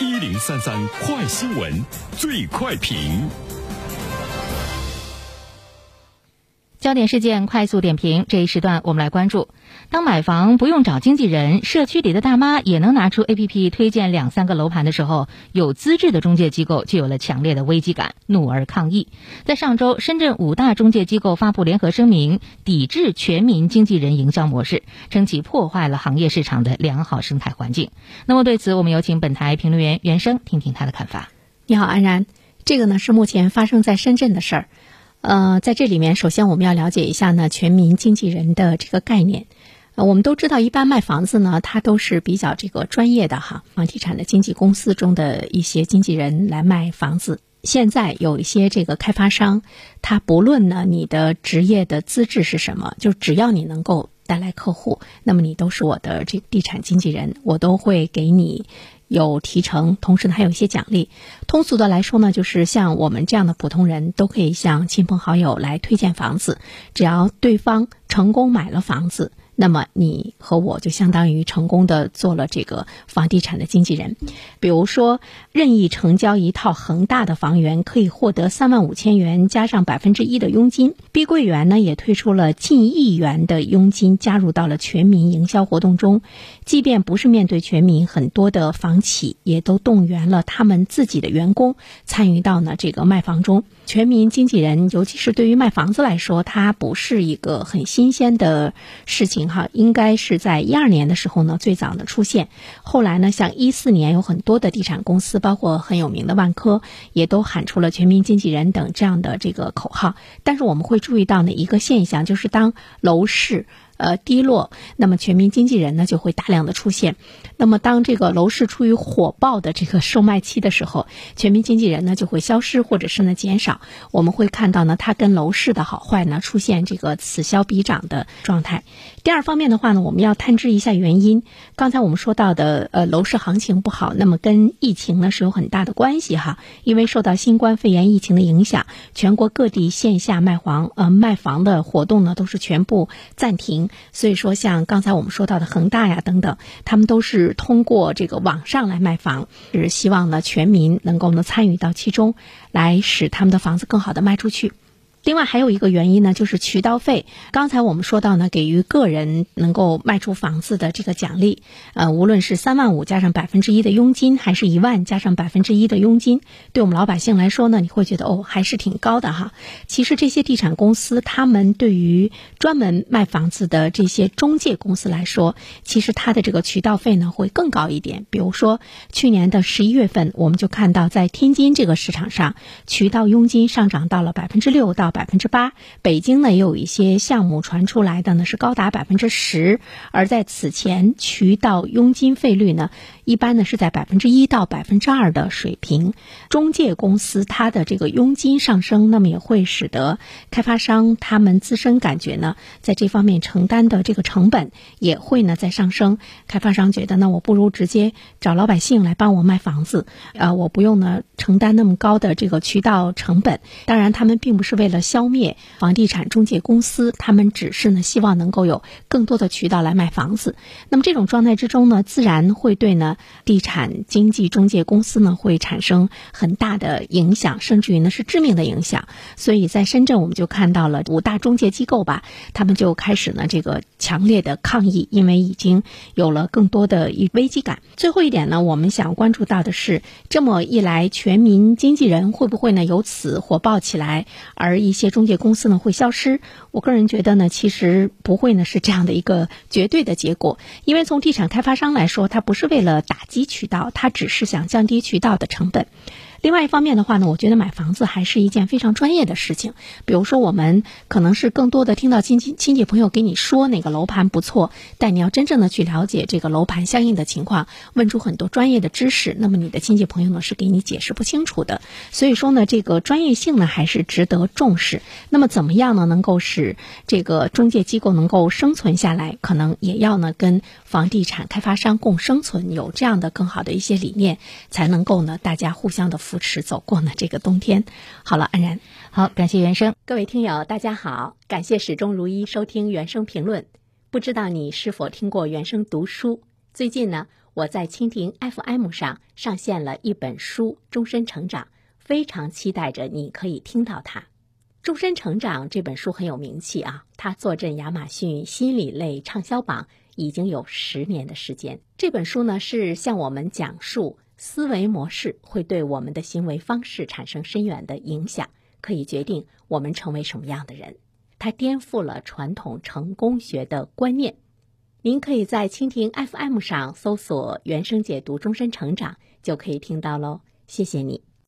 一零三三快新闻，最快评。焦点事件快速点评，这一时段我们来关注：当买房不用找经纪人，社区里的大妈也能拿出 A P P 推荐两三个楼盘的时候，有资质的中介机构就有了强烈的危机感，怒而抗议。在上周，深圳五大中介机构发布联合声明，抵制全民经纪人营销模式，称其破坏了行业市场的良好生态环境。那么对此，我们有请本台评论员袁生听听他的看法。你好，安然，这个呢是目前发生在深圳的事儿。呃，在这里面，首先我们要了解一下呢，全民经纪人的这个概念。呃，我们都知道，一般卖房子呢，它都是比较这个专业的哈，房地产的经纪公司中的一些经纪人来卖房子。现在有一些这个开发商，他不论呢你的职业的资质是什么，就只要你能够带来客户，那么你都是我的这个地产经纪人，我都会给你。有提成，同时呢还有一些奖励。通俗的来说呢，就是像我们这样的普通人都可以向亲朋好友来推荐房子，只要对方成功买了房子。那么你和我就相当于成功的做了这个房地产的经纪人，比如说任意成交一套恒大的房源，可以获得三万五千元加上百分之一的佣金。碧桂园呢也推出了近亿元的佣金，加入到了全民营销活动中。即便不是面对全民，很多的房企也都动员了他们自己的员工参与到呢这个卖房中。全民经纪人，尤其是对于卖房子来说，它不是一个很新鲜的事情哈。应该是在一二年的时候呢，最早的出现。后来呢，像一四年有很多的地产公司，包括很有名的万科，也都喊出了全民经纪人等这样的这个口号。但是我们会注意到呢一个现象，就是当楼市。呃，低落，那么全民经纪人呢就会大量的出现。那么当这个楼市处于火爆的这个售卖期的时候，全民经纪人呢就会消失或者是呢减少。我们会看到呢，它跟楼市的好坏呢出现这个此消彼长的状态。第二方面的话呢，我们要探知一下原因。刚才我们说到的，呃，楼市行情不好，那么跟疫情呢是有很大的关系哈。因为受到新冠肺炎疫情的影响，全国各地线下卖房呃卖房的活动呢都是全部暂停。所以说，像刚才我们说到的恒大呀等等，他们都是通过这个网上来卖房，是希望呢全民能够呢参与到其中，来使他们的房子更好的卖出去。另外还有一个原因呢，就是渠道费。刚才我们说到呢，给予个人能够卖出房子的这个奖励，呃，无论是三万五加上百分之一的佣金，还是一万加上百分之一的佣金，对我们老百姓来说呢，你会觉得哦，还是挺高的哈。其实这些地产公司，他们对于专门卖房子的这些中介公司来说，其实它的这个渠道费呢会更高一点。比如说去年的十一月份，我们就看到在天津这个市场上，渠道佣金上涨到了百分之六到。百分之八，北京呢也有一些项目传出来的呢是高达百分之十，而在此前渠道佣金费率呢一般呢是在百分之一到百分之二的水平。中介公司它的这个佣金上升，那么也会使得开发商他们自身感觉呢在这方面承担的这个成本也会呢在上升。开发商觉得呢我不如直接找老百姓来帮我卖房子，呃我不用呢承担那么高的这个渠道成本。当然他们并不是为了。消灭房地产中介公司，他们只是呢希望能够有更多的渠道来卖房子。那么这种状态之中呢，自然会对呢地产经纪中介公司呢会产生很大的影响，甚至于呢是致命的影响。所以在深圳，我们就看到了五大中介机构吧，他们就开始呢这个强烈的抗议，因为已经有了更多的一危机感。最后一点呢，我们想关注到的是，这么一来，全民经纪人会不会呢由此火爆起来，而一一。些中介公司呢会消失，我个人觉得呢，其实不会呢是这样的一个绝对的结果，因为从地产开发商来说，他不是为了打击渠道，他只是想降低渠道的成本。另外一方面的话呢，我觉得买房子还是一件非常专业的事情。比如说，我们可能是更多的听到亲戚亲戚朋友给你说哪个楼盘不错，但你要真正的去了解这个楼盘相应的情况，问出很多专业的知识，那么你的亲戚朋友呢是给你解释不清楚的。所以说呢，这个专业性呢还是值得重视。那么怎么样呢，能够使这个中介机构能够生存下来，可能也要呢跟房地产开发商共生存，有这样的更好的一些理念，才能够呢大家互相的。扶持走过呢这个冬天。好了，安然，好，感谢原生。各位听友，大家好，感谢始终如一收听原声评论。不知道你是否听过原声读书？最近呢，我在蜻蜓 FM 上上线了一本书《终身成长》，非常期待着你可以听到它。《终身成长》这本书很有名气啊，它坐镇亚马逊心理类畅销榜已经有十年的时间。这本书呢是向我们讲述思维模式会对我们的行为方式产生深远的影响，可以决定我们成为什么样的人。它颠覆了传统成功学的观念。您可以在蜻蜓 FM 上搜索“原声解读终身成长”，就可以听到喽。谢谢你。